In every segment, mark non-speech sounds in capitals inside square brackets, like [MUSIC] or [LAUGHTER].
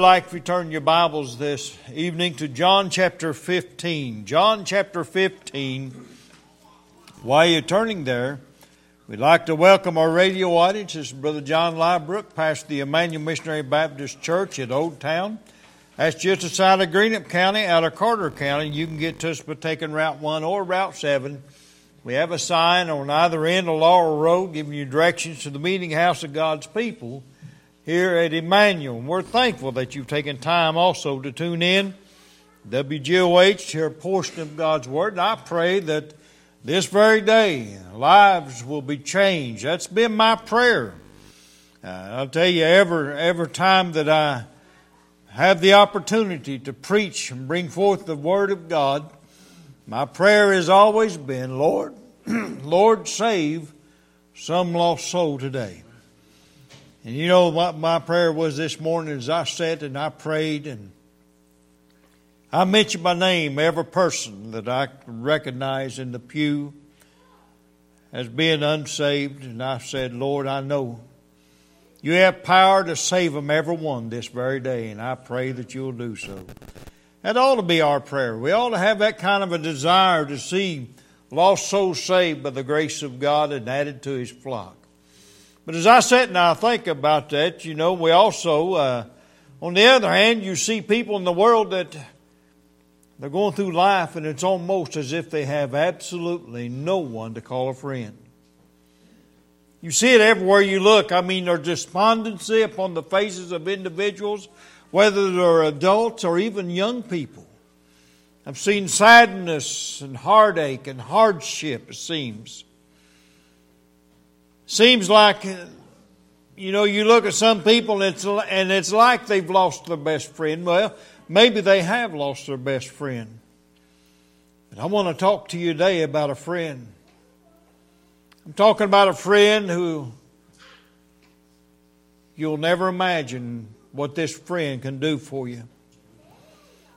Like you turn your Bibles this evening to John chapter 15. John chapter 15. While you're turning there, we'd like to welcome our radio audience. This is Brother John Liebrook, pastor of the Emmanuel Missionary Baptist Church at Old Town. That's just outside of Greenup County, out of Carter County. You can get to us by taking Route 1 or Route 7. We have a sign on either end of Laurel Road giving you directions to the meeting house of God's people here at Emmanuel. We're thankful that you've taken time also to tune in. WGOH, hear a portion of God's Word. And I pray that this very day lives will be changed. That's been my prayer. Uh, I'll tell you, every, every time that I have the opportunity to preach and bring forth the Word of God, my prayer has always been, Lord, [CLEARS THROAT] Lord, save some lost soul today. And you know what my prayer was this morning as I sat and I prayed and I mentioned by name every person that I recognize in the pew as being unsaved. And I said, Lord, I know you have power to save them, every one, this very day. And I pray that you'll do so. That ought to be our prayer. We ought to have that kind of a desire to see lost souls saved by the grace of God and added to his flock. But as I sit and I think about that, you know, we also, uh, on the other hand, you see people in the world that they're going through life and it's almost as if they have absolutely no one to call a friend. You see it everywhere you look. I mean, there's despondency upon the faces of individuals, whether they're adults or even young people. I've seen sadness and heartache and hardship, it seems. Seems like, uh, you know, you look at some people and it's, and it's like they've lost their best friend. Well, maybe they have lost their best friend. But I want to talk to you today about a friend. I'm talking about a friend who you'll never imagine what this friend can do for you.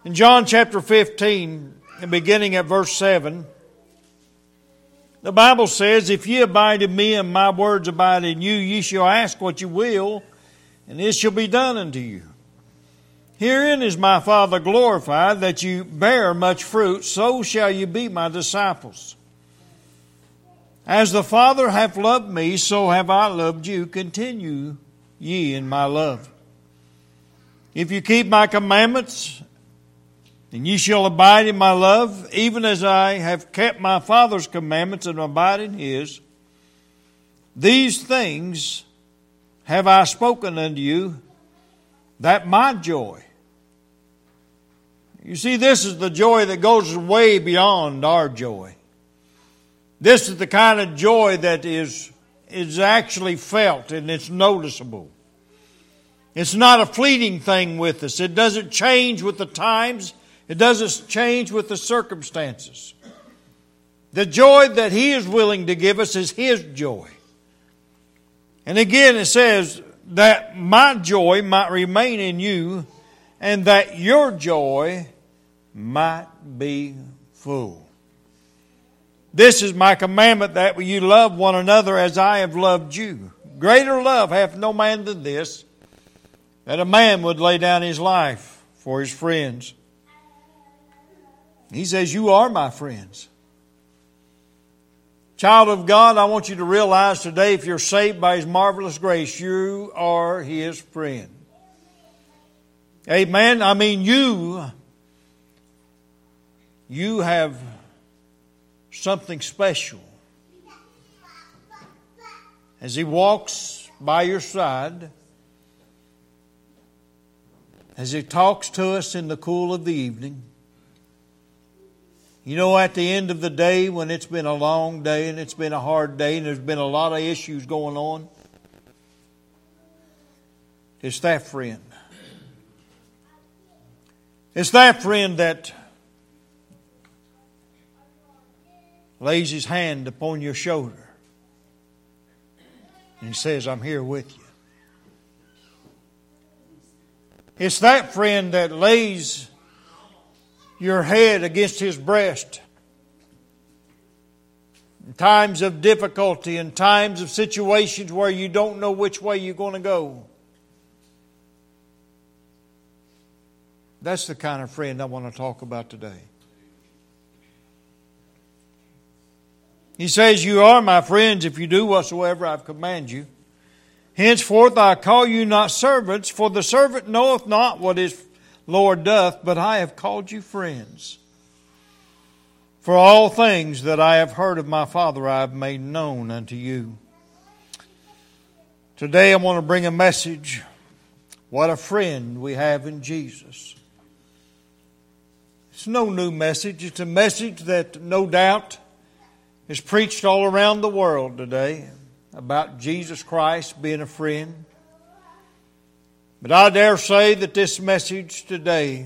In John chapter 15, and beginning at verse 7, the Bible says, If ye abide in me and my words abide in you, ye shall ask what you will, and it shall be done unto you. Herein is my Father glorified, that you bear much fruit, so shall you be my disciples. As the Father hath loved me, so have I loved you. Continue ye in my love. If you keep my commandments, and ye shall abide in my love, even as I have kept my Father's commandments and abide in his. These things have I spoken unto you, that my joy. You see, this is the joy that goes way beyond our joy. This is the kind of joy that is, is actually felt and it's noticeable. It's not a fleeting thing with us. It doesn't change with the times. It doesn't change with the circumstances. The joy that He is willing to give us is His joy. And again, it says that my joy might remain in you and that your joy might be full. This is my commandment that you love one another as I have loved you. Greater love hath no man than this, that a man would lay down his life for his friends. He says, You are my friends. Child of God, I want you to realize today if you're saved by His marvelous grace, you are His friend. Amen. I mean, you, you have something special. As He walks by your side, as He talks to us in the cool of the evening, you know, at the end of the day, when it's been a long day and it's been a hard day and there's been a lot of issues going on, it's that friend. It's that friend that lays his hand upon your shoulder and says, I'm here with you. It's that friend that lays your head against his breast. In times of difficulty, in times of situations where you don't know which way you're going to go. That's the kind of friend I want to talk about today. He says, You are my friends if you do whatsoever I've commanded you. Henceforth I call you not servants, for the servant knoweth not what his Lord doth, but I have called you friends. For all things that I have heard of my Father I have made known unto you. Today I want to bring a message. What a friend we have in Jesus. It's no new message. It's a message that no doubt is preached all around the world today about Jesus Christ being a friend. But I dare say that this message today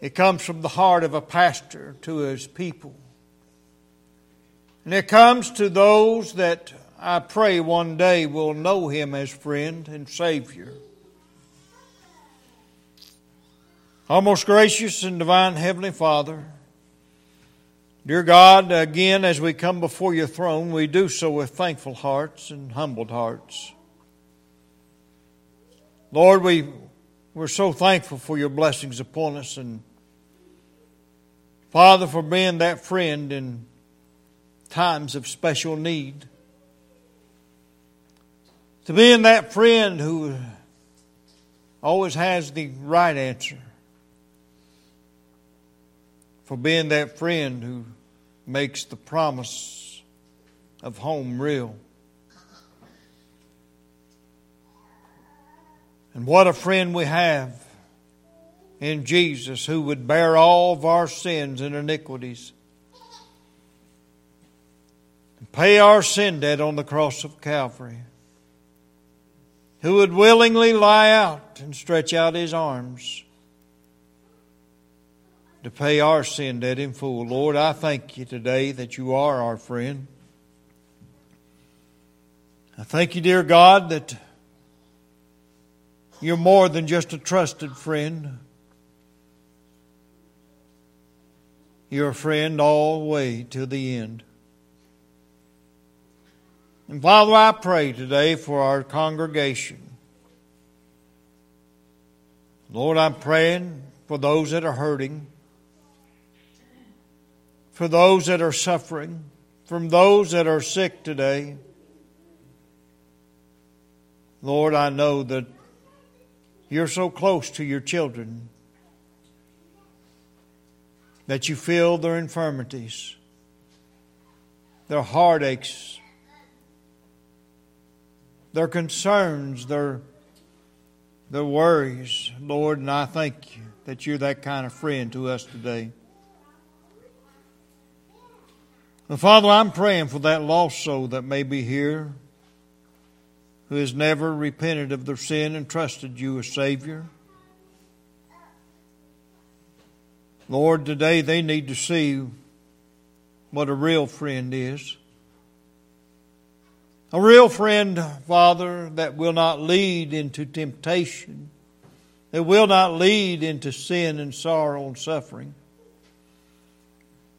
it comes from the heart of a pastor to his people. And it comes to those that I pray one day will know him as friend and Savior. Our most gracious and divine Heavenly Father, Dear God, again, as we come before your throne, we do so with thankful hearts and humbled hearts. Lord, we, we're so thankful for your blessings upon us and Father, for being that friend in times of special need. To being that friend who always has the right answer for being that friend who makes the promise of home real. And what a friend we have in Jesus who would bear all of our sins and iniquities and pay our sin debt on the cross of Calvary. Who would willingly lie out and stretch out his arms to pay our sin debt in full. Lord, I thank you today that you are our friend. I thank you, dear God, that you're more than just a trusted friend. You're a friend all the way to the end. And Father, I pray today for our congregation. Lord, I'm praying for those that are hurting for those that are suffering, from those that are sick today. Lord, I know that you're so close to your children that you feel their infirmities, their heartaches, their concerns, their, their worries, Lord, and I thank you that you're that kind of friend to us today. Father, I'm praying for that lost soul that may be here who has never repented of their sin and trusted you as Savior. Lord, today they need to see what a real friend is. A real friend, Father, that will not lead into temptation, that will not lead into sin and sorrow and suffering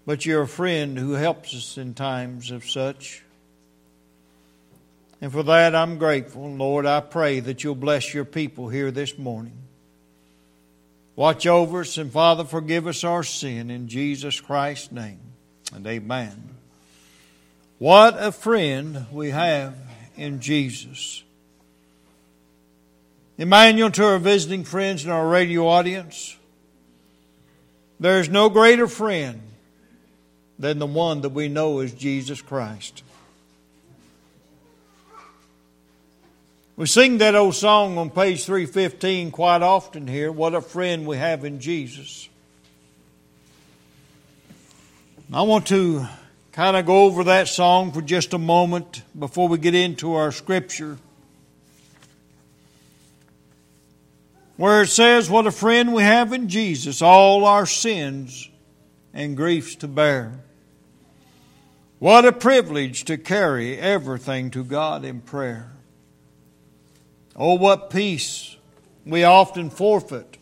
but you're a friend who helps us in times of such. And for that, I'm grateful. Lord, I pray that you'll bless your people here this morning. Watch over us, and Father, forgive us our sin in Jesus Christ's name. And amen. What a friend we have in Jesus. Emmanuel, to our visiting friends and our radio audience, there is no greater friend than the one that we know is Jesus Christ. We sing that old song on page 315 quite often here What a friend we have in Jesus. I want to kind of go over that song for just a moment before we get into our scripture. Where it says, What a friend we have in Jesus, all our sins and griefs to bear. What a privilege to carry everything to God in prayer. Oh, what peace we often forfeit.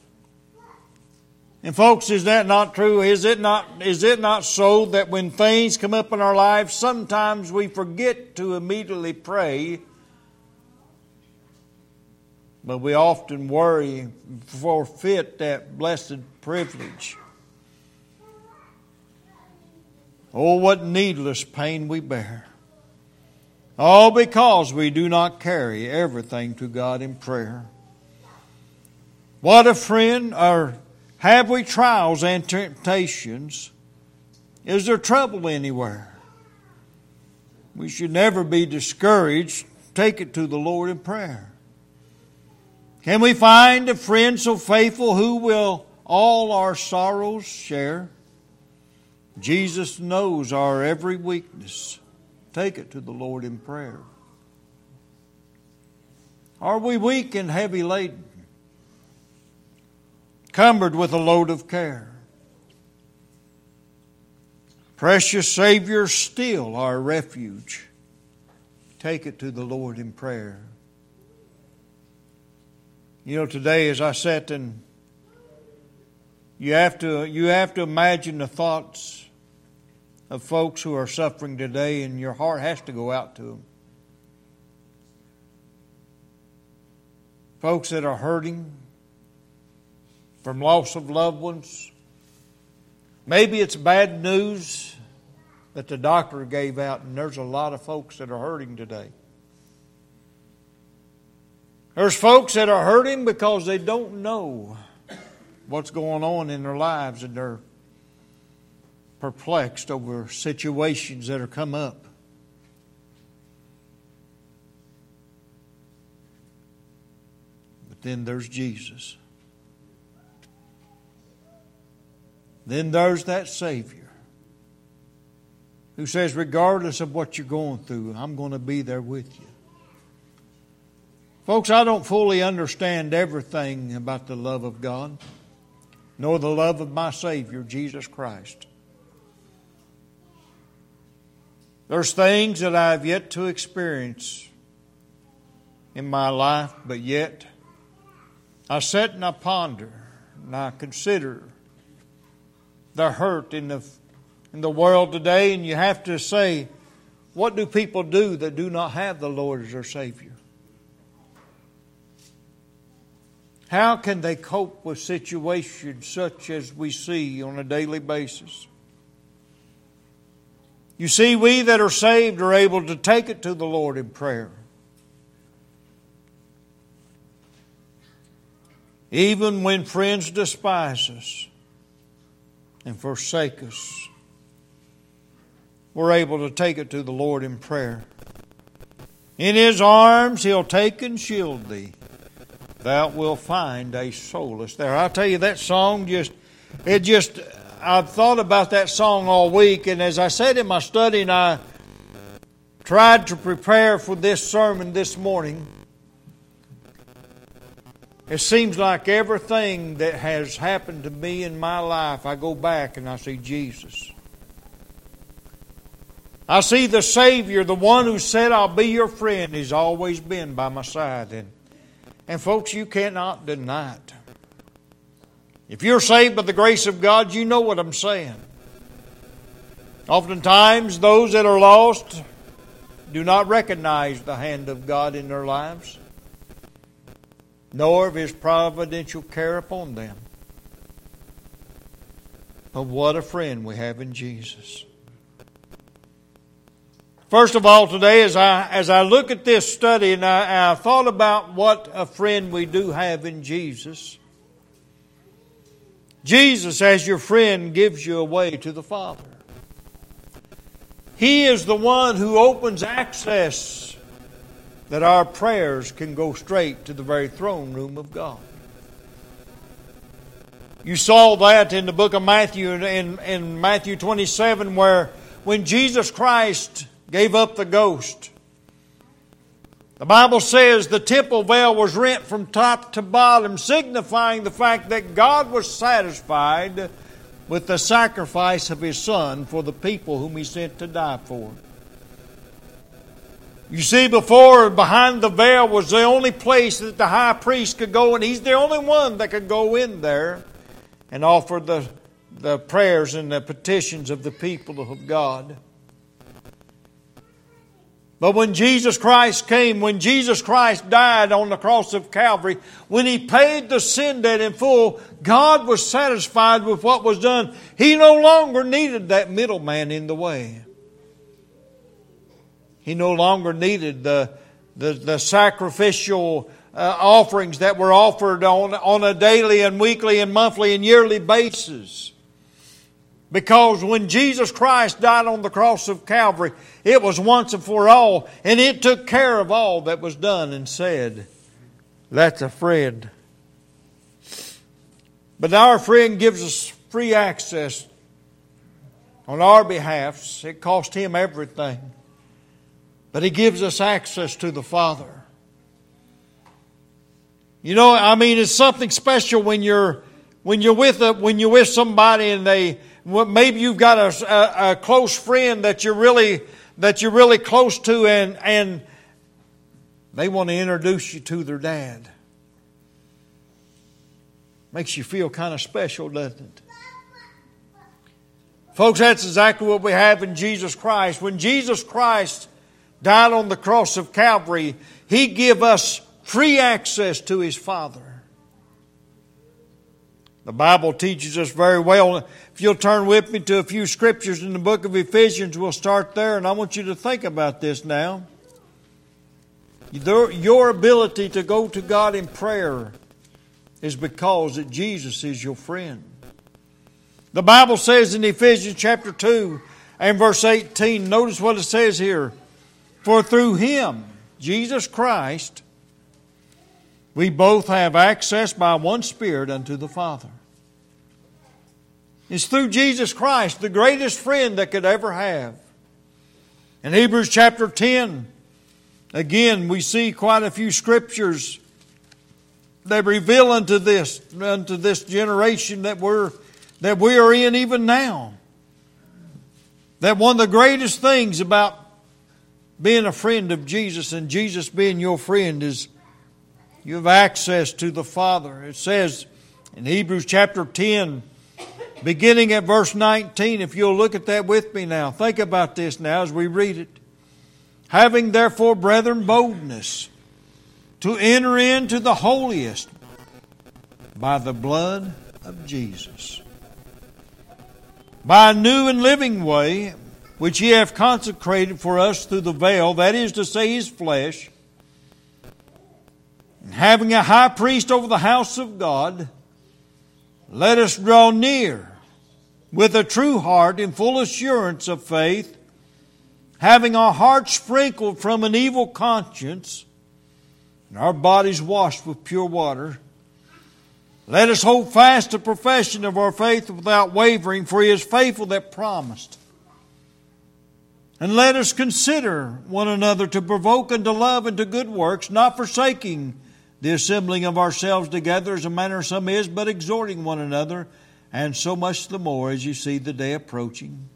And folks, is that not true? Is it not, is it not so that when things come up in our lives, sometimes we forget to immediately pray but we often worry forfeit that blessed privilege. Oh, what needless pain we bear. All because we do not carry everything to God in prayer. What a friend, or have we trials and temptations? Is there trouble anywhere? We should never be discouraged. Take it to the Lord in prayer. Can we find a friend so faithful who will all our sorrows share? Jesus knows our every weakness. Take it to the Lord in prayer. Are we weak and heavy laden? Cumbered with a load of care? Precious Savior, still our refuge. Take it to the Lord in prayer. You know, today as I sat and you have to you have to imagine the thoughts of folks who are suffering today, and your heart has to go out to them. Folks that are hurting from loss of loved ones. Maybe it's bad news that the doctor gave out, and there's a lot of folks that are hurting today. There's folks that are hurting because they don't know what's going on in their lives and they're perplexed over situations that have come up. But then there's Jesus. Then there's that Savior who says, regardless of what you're going through, I'm going to be there with you. Folks, I don't fully understand everything about the love of God, nor the love of my Savior, Jesus Christ. There's things that I've yet to experience in my life, but yet I sit and I ponder and I consider the hurt in the, in the world today, and you have to say, what do people do that do not have the Lord as their Savior? How can they cope with situations such as we see on a daily basis? You see, we that are saved are able to take it to the Lord in prayer. Even when friends despise us and forsake us, we're able to take it to the Lord in prayer. In His arms, He'll take and shield thee thou wilt find a solace there. I tell you, that song just, it just, I've thought about that song all week, and as I said in my study, and I tried to prepare for this sermon this morning, it seems like everything that has happened to me in my life, I go back and I see Jesus. I see the Savior, the one who said, I'll be your friend. He's always been by my side. And and folks, you cannot deny it. If you're saved by the grace of God, you know what I'm saying. Oftentimes, those that are lost do not recognize the hand of God in their lives, nor of His providential care upon them. But what a friend we have in Jesus. First of all, today, as I, as I look at this study and I, I thought about what a friend we do have in Jesus, Jesus, as your friend, gives you a way to the Father. He is the one who opens access that our prayers can go straight to the very throne room of God. You saw that in the book of Matthew, in, in Matthew 27, where when Jesus Christ gave up the ghost. The Bible says the temple veil was rent from top to bottom, signifying the fact that God was satisfied with the sacrifice of His Son for the people whom He sent to die for. You see, before, behind the veil was the only place that the high priest could go, and he's the only one that could go in there and offer the, the prayers and the petitions of the people of God. But when Jesus Christ came, when Jesus Christ died on the cross of Calvary, when He paid the sin debt in full, God was satisfied with what was done. He no longer needed that middleman in the way. He no longer needed the, the, the sacrificial uh, offerings that were offered on, on a daily and weekly and monthly and yearly basis. Because when Jesus Christ died on the cross of Calvary, it was once and for all, and it took care of all that was done and said. That's a friend. But our friend gives us free access on our behalf. It cost him everything. But he gives us access to the Father. You know, I mean, it's something special when you're when you're with a, when you're with somebody and they maybe you've got a, a, a, close friend that you're really that you're really close to and and they want to introduce you to their dad. Makes you feel kind of special doesn't it? Folks that's exactly what we have in jesus christ. When jesus christ died on the cross of calvary he gave us free access to his father the Bible teaches us very well. If you'll turn with me to a few scriptures in the book of Ephesians, we'll start there, and I want you to think about this now. Your ability to go to God in prayer is because that Jesus is your friend. The Bible says in Ephesians chapter 2 and verse 18, notice what it says here. For through him, Jesus Christ, we both have access by one Spirit unto the Father. It's through Jesus Christ, the greatest friend that could ever have. In Hebrews chapter 10, again, we see quite a few scriptures that reveal unto this, unto this generation that we're that we are in even now. That one of the greatest things about being a friend of Jesus and Jesus being your friend is you have access to the Father. It says in Hebrews chapter 10, beginning at verse 19, if you'll look at that with me now, think about this now as we read it. Having therefore, brethren, boldness to enter into the holiest by the blood of Jesus, by a new and living way, which he hath consecrated for us through the veil, that is to say, his flesh having a high priest over the house of God, let us draw near with a true heart in full assurance of faith, having our hearts sprinkled from an evil conscience and our bodies washed with pure water. Let us hold fast the profession of our faith without wavering, for he is faithful that promised. And let us consider one another to provoke unto love and to good works, not forsaking the assembling of ourselves together as a manner some is, but exhorting one another, and so much the more as you see the day approaching.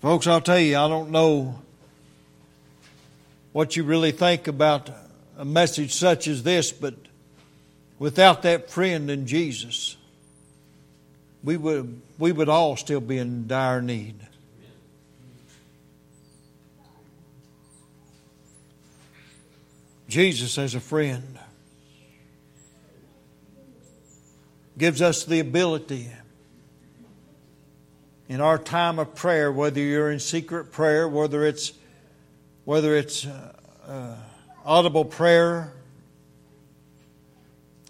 Folks, I'll tell you, I don't know what you really think about a message such as this, but without that friend in Jesus, we would, we would all still be in dire need. Jesus as a friend gives us the ability in our time of prayer, whether you're in secret prayer, whether it's whether it's uh, uh, audible prayer,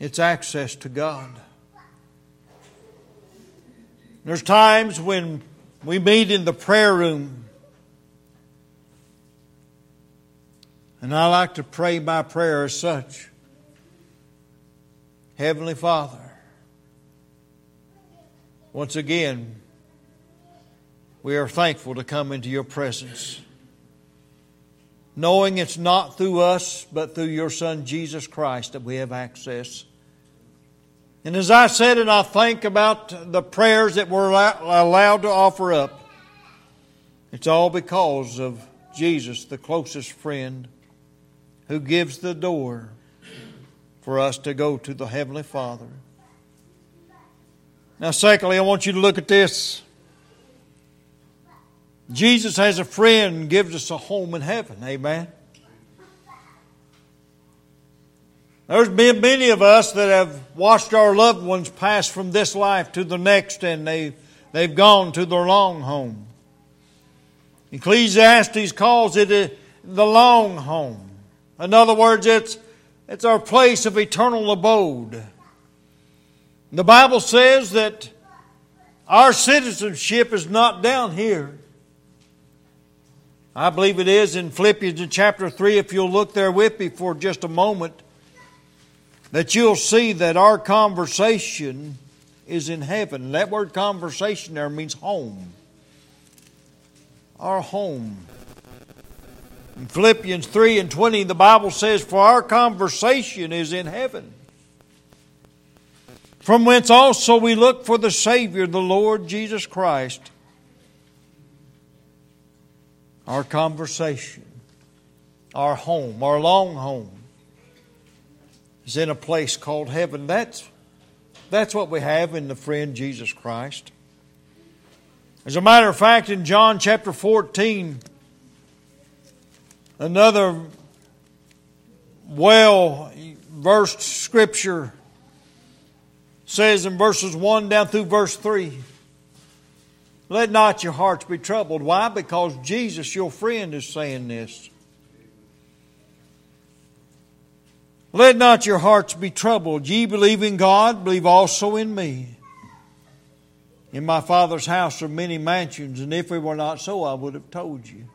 it's access to God. There's times when we meet in the prayer room And I like to pray my prayer as such Heavenly Father, once again, we are thankful to come into your presence. Knowing it's not through us, but through your Son Jesus Christ that we have access. And as I said, and I think about the prayers that we're allowed to offer up, it's all because of Jesus, the closest friend who gives the door for us to go to the Heavenly Father. Now, secondly, I want you to look at this. Jesus has a friend gives us a home in heaven. Amen. There's been many of us that have watched our loved ones pass from this life to the next and they, they've gone to their long home. Ecclesiastes calls it a, the long home. In other words, it's, it's our place of eternal abode. The Bible says that our citizenship is not down here. I believe it is in Philippians chapter 3, if you'll look there with me for just a moment that you'll see that our conversation is in heaven. That word conversation there means home. Our home. In Philippians 3 and 20, the Bible says, For our conversation is in heaven. From whence also we look for the Savior, the Lord Jesus Christ. Our conversation, our home, our long home is in a place called heaven. That's, that's what we have in the friend Jesus Christ. As a matter of fact, in John chapter 14, another well versed scripture says in verses 1 down through verse 3 Let not your hearts be troubled. Why? Because Jesus, your friend, is saying this. Let not your hearts be troubled. Ye believe in God, believe also in me. In my Father's house are many mansions, and if it were not so, I would have told you.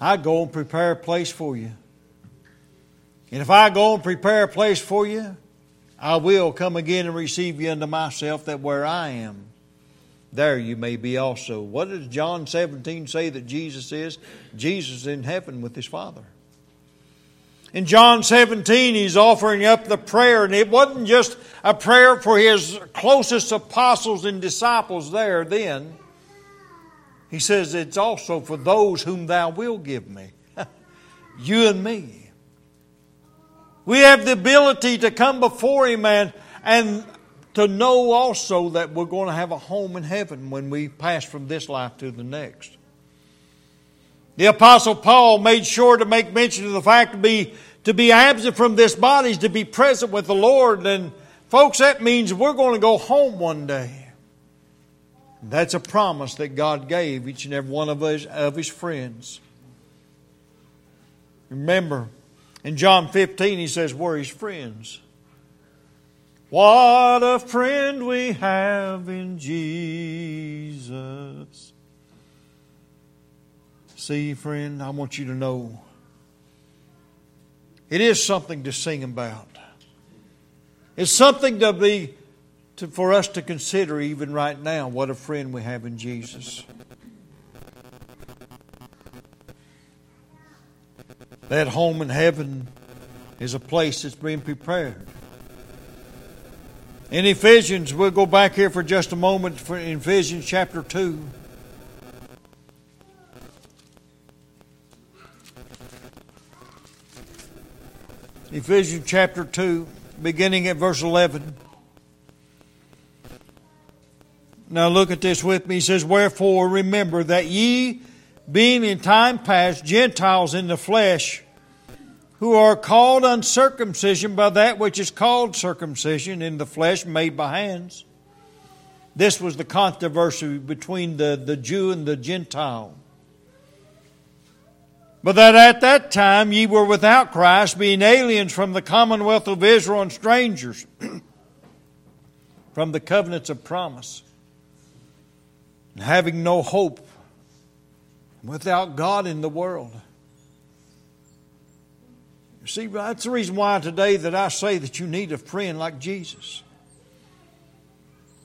I go and prepare a place for you. And if I go and prepare a place for you, I will come again and receive you unto myself, that where I am, there you may be also. What does John 17 say that Jesus is? Jesus is in heaven with his Father. In John 17, he's offering up the prayer, and it wasn't just a prayer for his closest apostles and disciples there then. He says it's also for those whom thou wilt give me, [LAUGHS] you and me. We have the ability to come before him and, and to know also that we're going to have a home in heaven when we pass from this life to the next. The Apostle Paul made sure to make mention of the fact to be, to be absent from this body is to be present with the Lord. And folks, that means we're going to go home one day. That's a promise that God gave each and every one of his, of his friends. Remember, in John 15, he says, We're his friends. What a friend we have in Jesus. See, friend, I want you to know it is something to sing about. It's something to be to, for us to consider even right now what a friend we have in Jesus. That home in heaven is a place that's being prepared. In Ephesians, we'll go back here for just a moment for Ephesians chapter 2. Ephesians chapter 2, beginning at verse 11. Now look at this with me. He says, Wherefore remember that ye, being in time past Gentiles in the flesh, who are called uncircumcision by that which is called circumcision in the flesh made by hands. This was the controversy between the, the Jew and the Gentile. But that at that time ye were without Christ, being aliens from the commonwealth of Israel and strangers [CLEARS THROAT] from the covenants of promise, and having no hope, without God in the world. You see, that's the reason why today that I say that you need a friend like Jesus.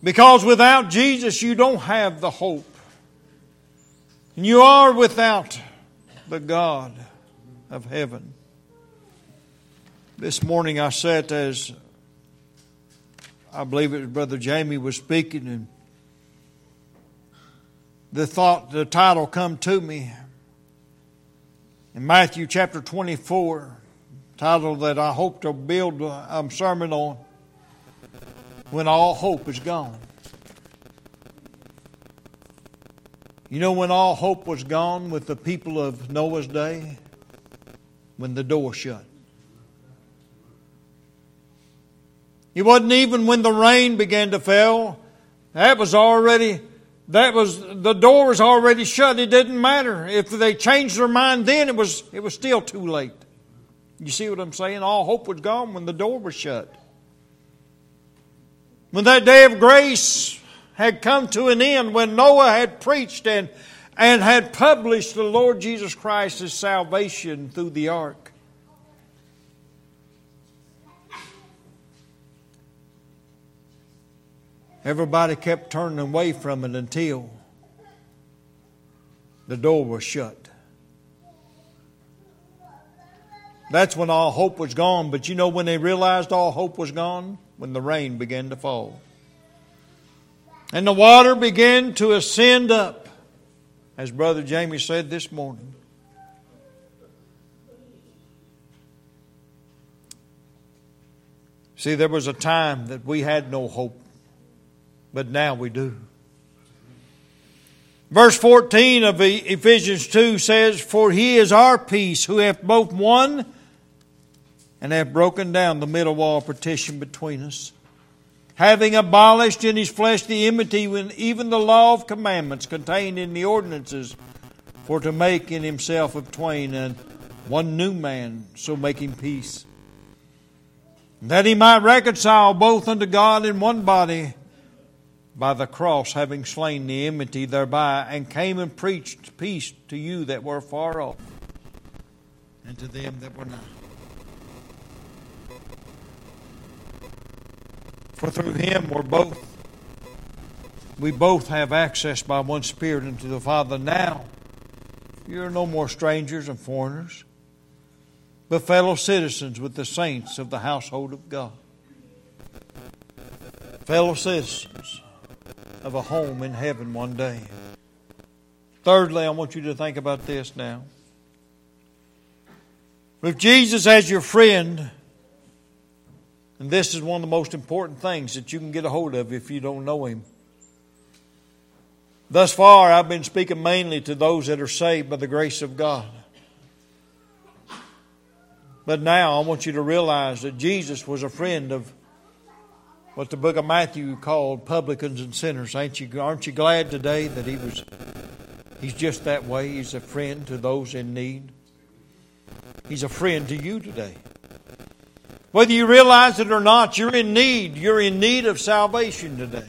Because without Jesus, you don't have the hope. And you are without the God of heaven. This morning I sat as I believe it was Brother Jamie was speaking, and the thought, the title come to me in Matthew chapter 24, title that I hope to build a sermon on when all hope is gone. You know when all hope was gone with the people of Noah's day? When the door shut. It wasn't even when the rain began to fall. That was already that was the door was already shut. It didn't matter. If they changed their mind then it was it was still too late. You see what I'm saying? All hope was gone when the door was shut. When that day of grace had come to an end, when Noah had preached and, and had published the Lord Jesus Christ's salvation through the ark. Everybody kept turning away from it until the door was shut. That's when all hope was gone. But you know when they realized all hope was gone? When the rain began to fall. And the water began to ascend up, as Brother Jamie said this morning. See, there was a time that we had no hope, but now we do. Verse 14 of Ephesians 2 says, For he is our peace, who hath both one and have broken down the middle wall partition between us, having abolished in his flesh the enmity when even the law of commandments contained in the ordinances, for to make in himself of twain and one new man, so making peace. That he might reconcile both unto God in one body by the cross, having slain the enmity thereby, and came and preached peace to you that were far off, and to them that were not. For through him we're both we both have access by one Spirit into the Father. Now you're no more strangers and foreigners, but fellow citizens with the saints of the household of God. Fellow citizens of a home in heaven one day. Thirdly, I want you to think about this now. With Jesus as your friend, and this is one of the most important things that you can get a hold of if you don't know Him. Thus far, I've been speaking mainly to those that are saved by the grace of God. But now I want you to realize that Jesus was a friend of what the book of Matthew called publicans and sinners. Ain't you, aren't you glad today that he was he's just that way? He's a friend to those in need. He's a friend to you today. Whether you realize it or not, you're in need. You're in need of salvation today.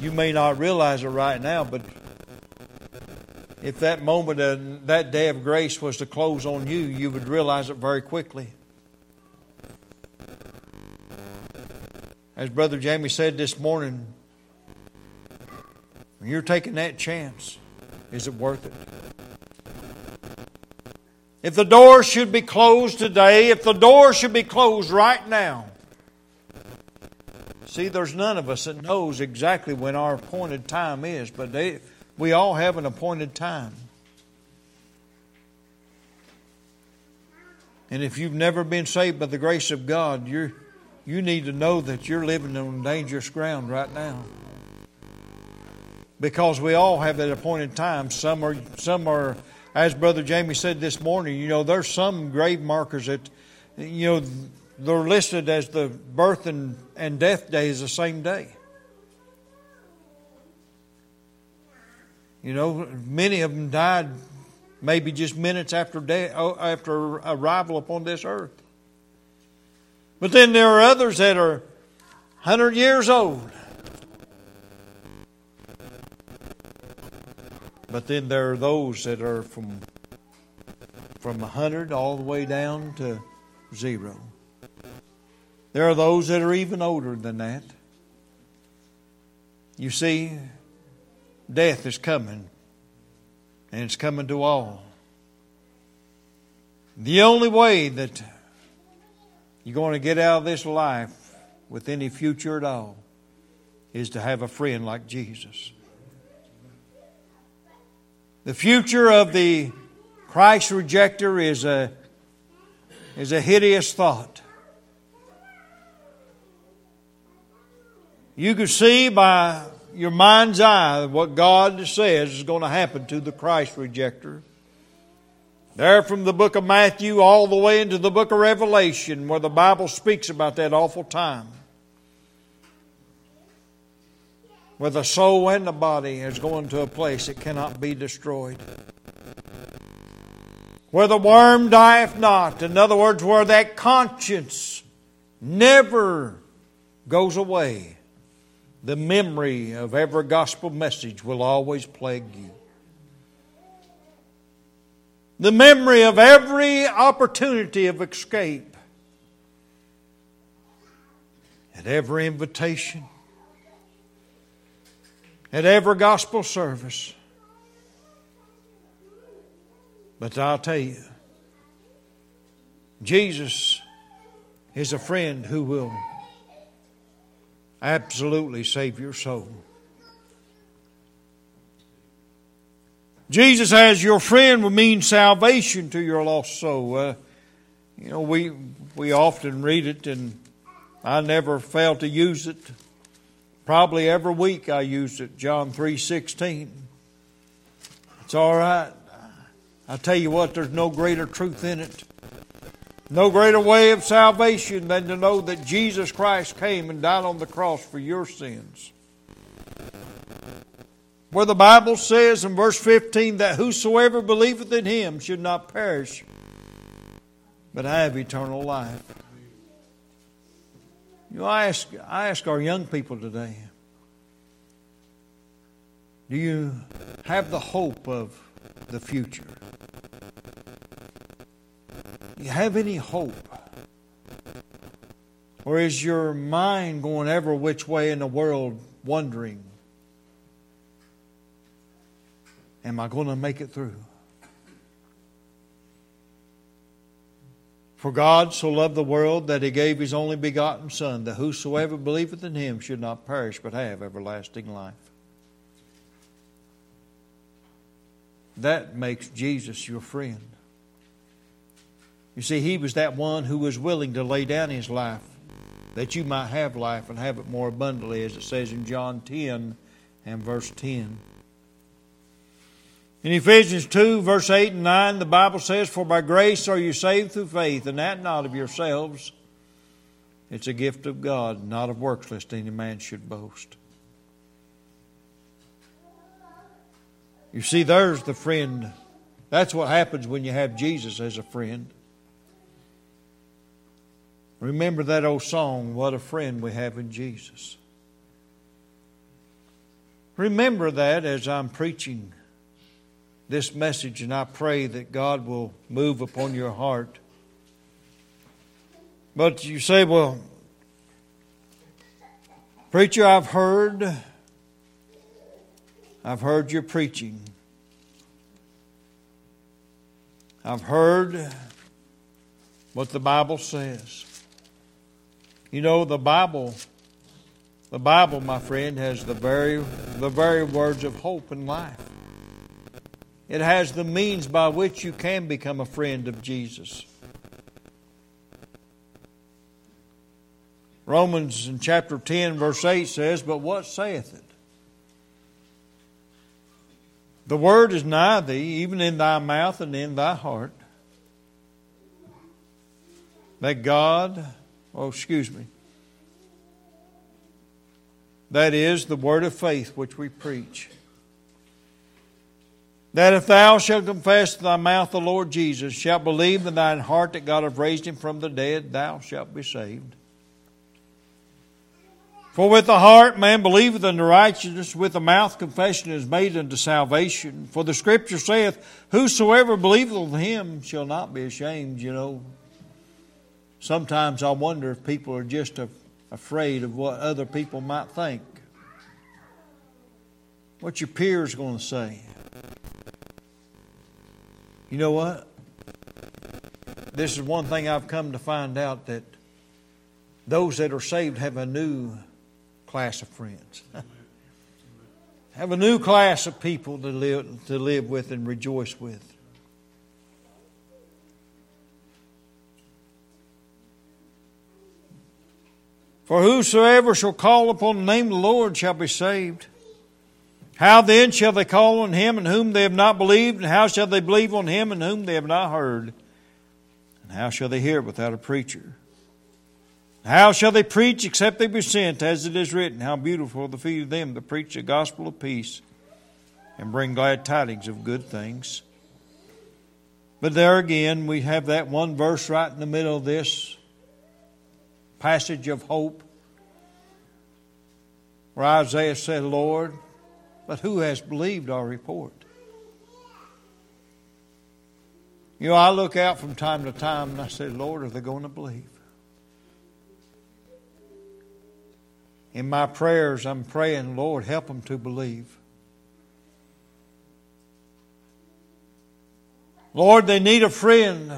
You may not realize it right now, but if that moment and that day of grace was to close on you, you would realize it very quickly. As Brother Jamie said this morning, when you're taking that chance, is it worth it? If the door should be closed today, if the door should be closed right now, see, there's none of us that knows exactly when our appointed time is, but they, we all have an appointed time. And if you've never been saved by the grace of God, you you need to know that you're living on dangerous ground right now. Because we all have that appointed time. Some are some are as Brother Jamie said this morning, you know, there's some grave markers that, you know, they're listed as the birth and, and death day is the same day. You know, many of them died maybe just minutes after day, oh, after arrival upon this earth. But then there are others that are 100 years old. But then there are those that are from from 100 all the way down to zero. There are those that are even older than that. You see, death is coming, and it's coming to all. The only way that you're going to get out of this life with any future at all is to have a friend like Jesus. The future of the Christ rejecter is a, is a hideous thought. You can see by your mind's eye what God says is going to happen to the Christ rejecter. There from the book of Matthew all the way into the book of Revelation, where the Bible speaks about that awful time. Where the soul and the body is going to a place that cannot be destroyed. Where the worm dieth not. In other words, where that conscience never goes away. The memory of every gospel message will always plague you the memory of every opportunity of escape, at every invitation, at every gospel service. But I'll tell you, Jesus is a friend who will absolutely save your soul. Jesus as your friend will mean salvation to your lost soul. Uh, you know, we we often read it, and I never fail to use it. Probably every week I use it. John three sixteen. It's all right. I tell you what, there's no greater truth in it. No greater way of salvation than to know that Jesus Christ came and died on the cross for your sins where the Bible says in verse 15 that whosoever believeth in him should not perish, but have eternal life. You know, I ask, I ask our young people today do you have the hope of the future? Do you have any hope? Or is your mind going every which way in the world wondering Am I going to make it through? For God so loved the world that he gave his only begotten Son, that whosoever believeth in him should not perish but have everlasting life. That makes Jesus your friend. You see, he was that one who was willing to lay down his life that you might have life and have it more abundantly, as it says in John 10 and verse 10. In Ephesians 2, verse 8 and 9, the Bible says, For by grace are you saved through faith, and that not of yourselves. It's a gift of God, not of works, lest any man should boast. You see, there's the friend. That's what happens when you have Jesus as a friend. Remember that old song, What a Friend We Have in Jesus. Remember that as I'm preaching this message, and I pray that God will move upon your heart. But you say, well, preacher, I've heard, I've heard your preaching. I've heard what the Bible says. You know, the Bible, the Bible, my friend, has the very, the very words of hope and life. It has the means by which you can become a friend of Jesus. Romans in chapter 10, verse 8 says, But what saith it? The word is nigh thee, even in thy mouth and in thy heart. That God, oh, excuse me, that is the word of faith which we preach that if thou shalt confess with thy mouth the Lord Jesus, shalt believe in thine heart that God hath raised him from the dead, thou shalt be saved. For with the heart man believeth unto righteousness, with the mouth confession is made unto salvation. For the scripture saith, Whosoever believeth on him shall not be ashamed. You know, sometimes I wonder if people are just afraid of what other people might think. What your peers going to say? You know what? This is one thing I've come to find out that those that are saved have a new class of friends. [LAUGHS] have a new class of people to live, to live with and rejoice with. For whosoever shall call upon the name of the Lord shall be saved. How then shall they call on him in whom they have not believed? And how shall they believe on him in whom they have not heard? And how shall they hear without a preacher? How shall they preach except they be sent, as it is written? How beautiful are the feet of them that preach the gospel of peace and bring glad tidings of good things. But there again, we have that one verse right in the middle of this passage of hope where Isaiah said, Lord, but who has believed our report? You know, I look out from time to time and I say, Lord, are they going to believe? In my prayers, I'm praying, Lord, help them to believe. Lord, they need a friend.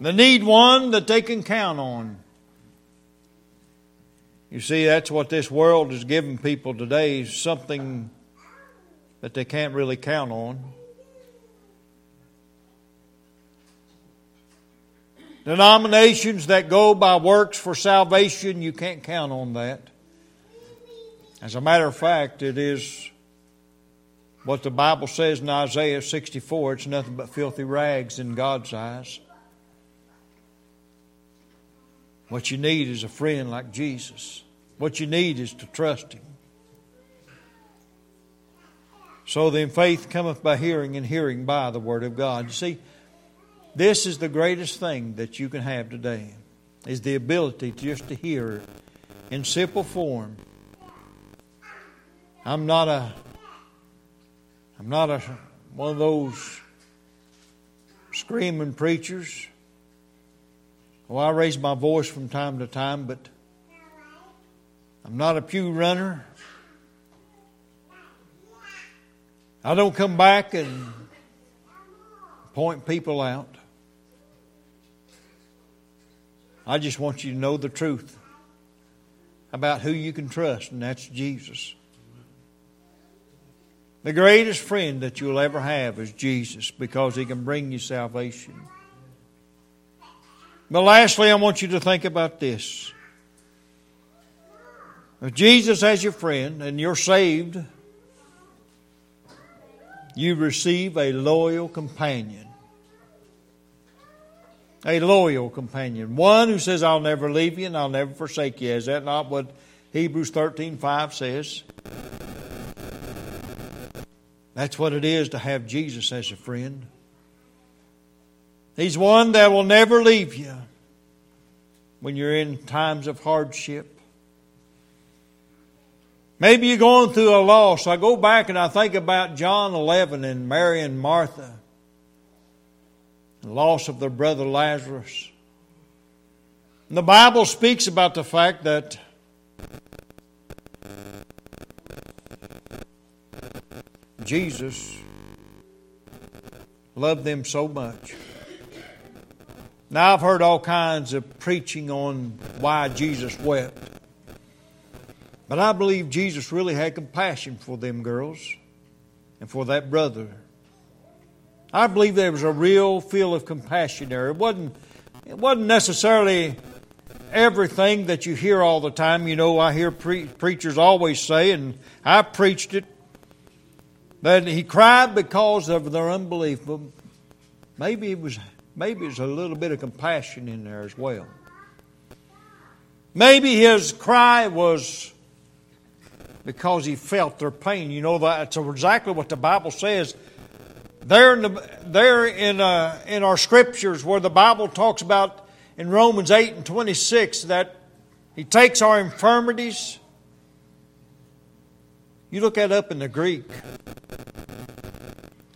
They need one that they can count on. You see, that's what this world is giving people today something that they can't really count on. Denominations that go by works for salvation, you can't count on that. As a matter of fact, it is what the Bible says in Isaiah 64 it's nothing but filthy rags in God's eyes. What you need is a friend like Jesus. What you need is to trust Him. So then faith cometh by hearing, and hearing by the Word of God. You see, this is the greatest thing that you can have today, is the ability just to hear in simple form. I'm not a I'm not a one of those screaming preachers. Well, I raise my voice from time to time, but I'm not a pew runner. I don't come back and point people out. I just want you to know the truth about who you can trust, and that's Jesus. The greatest friend that you'll ever have is Jesus because he can bring you salvation. But lastly, I want you to think about this. If Jesus as your friend and you're saved, you receive a loyal companion. A loyal companion. One who says, I'll never leave you and I'll never forsake you. Is that not what Hebrews 13 5 says? That's what it is to have Jesus as a friend. He's one that will never leave you when you're in times of hardship. Maybe you're going through a loss. I go back and I think about John 11 and Mary and Martha, the loss of their brother Lazarus. And the Bible speaks about the fact that Jesus loved them so much. Now, I've heard all kinds of preaching on why Jesus wept. But I believe Jesus really had compassion for them girls and for that brother. I believe there was a real feel of compassion there. It wasn't, it wasn't necessarily everything that you hear all the time. You know, I hear pre- preachers always say, and I preached it, that he cried because of their unbelief. But maybe it was maybe it's a little bit of compassion in there as well. Maybe his cry was because he felt their pain. You know, that's exactly what the Bible says. There in, the, there in, uh, in our scriptures where the Bible talks about in Romans 8 and 26 that he takes our infirmities. You look that up in the Greek,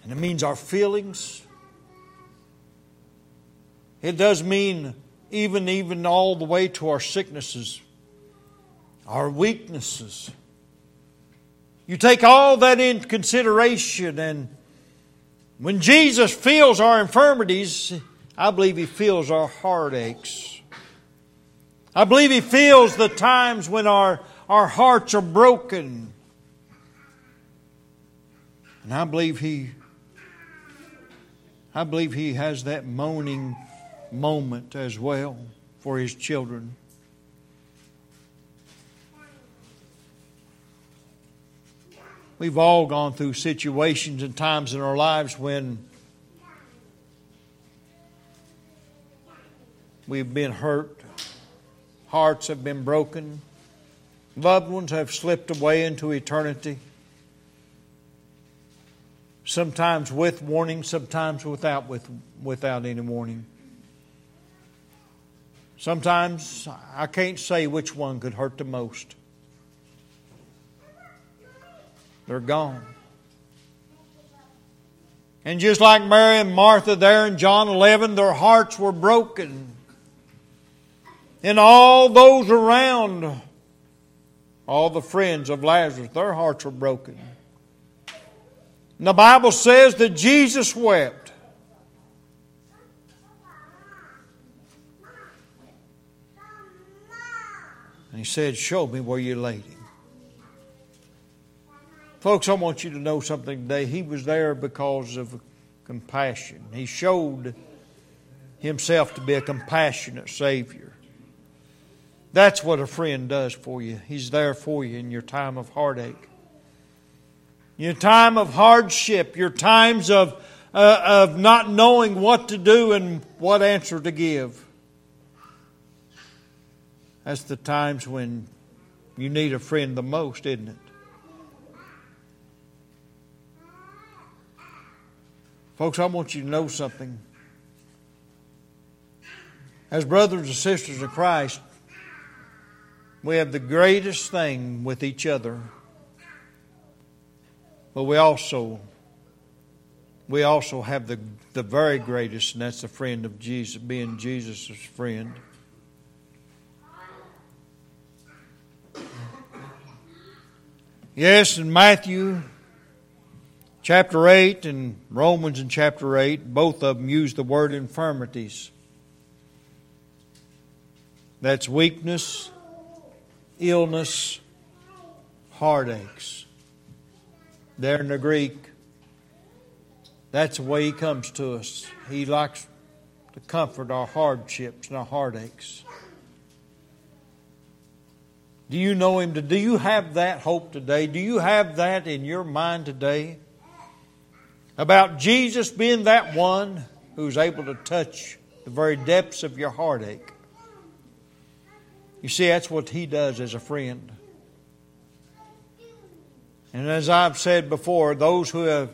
and it means our feelings. It does mean even even all the way to our sicknesses, our weaknesses. You take all that into consideration, and when Jesus feels our infirmities, I believe He feels our heartaches. I believe He feels the times when our, our hearts are broken. And I believe He I believe He has that moaning moment as well for His children. We've all gone through situations and times in our lives when we've been hurt, hearts have been broken, loved ones have slipped away into eternity. Sometimes with warning, sometimes without, with, without any warning. Sometimes I can't say which one could hurt the most. They're gone. And just like Mary and Martha there in John 11, their hearts were broken. And all those around, all the friends of Lazarus, their hearts were broken. And the Bible says that Jesus wept. And he said, Show me where you laid him. Folks, I want you to know something today. He was there because of compassion. He showed himself to be a compassionate Savior. That's what a friend does for you. He's there for you in your time of heartache, your time of hardship, your times of, uh, of not knowing what to do and what answer to give. That's the times when you need a friend the most, isn't it? Folks, I want you to know something. As brothers and sisters of Christ, we have the greatest thing with each other. But we also we also have the, the very greatest, and that's the friend of Jesus, being Jesus' friend. Yes, in Matthew chapter 8 and Romans in chapter 8, both of them use the word infirmities. That's weakness, illness, heartaches. There in the Greek, that's the way he comes to us. He likes to comfort our hardships and our heartaches. Do you know him? Do you have that hope today? Do you have that in your mind today? about Jesus being that one who's able to touch the very depths of your heartache. You see, that's what He does as a friend. And as I've said before, those who have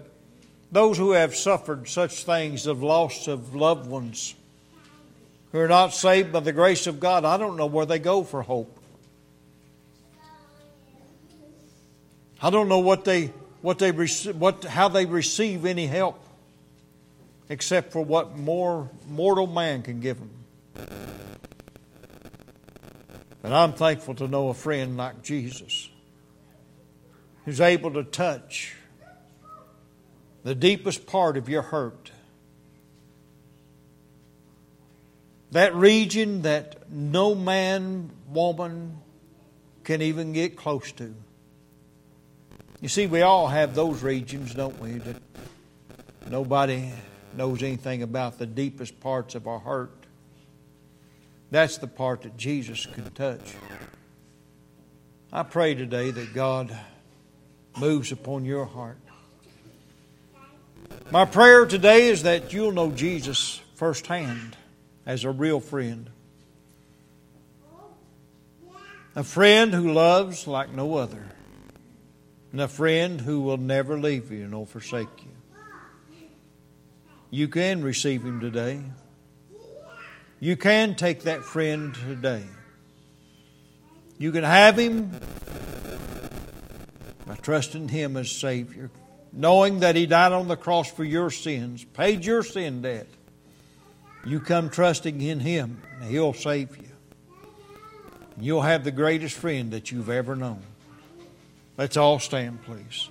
those who have suffered such things of loss of loved ones who are not saved by the grace of God, I don't know where they go for hope. I don't know what they what they what how they receive any help except for what more mortal man can give them. And I'm thankful to know a friend like Jesus who's able to touch the deepest part of your hurt. That region that no man, woman can even get close to. You see, we all have those regions, don't we? That nobody knows anything about the deepest parts of our heart. That's the part that Jesus can touch. I pray today that God moves upon your heart. My prayer today is that you'll know Jesus firsthand as a real friend. A friend who loves like no other and a friend who will never leave you nor forsake you. You can receive him today. You can take that friend today. You can have him by trusting him as Savior, knowing that he died on the cross for your sins, paid your sin debt. You come trusting in him, and he'll save you. You'll have the greatest friend that you've ever known. Let's all stand, please.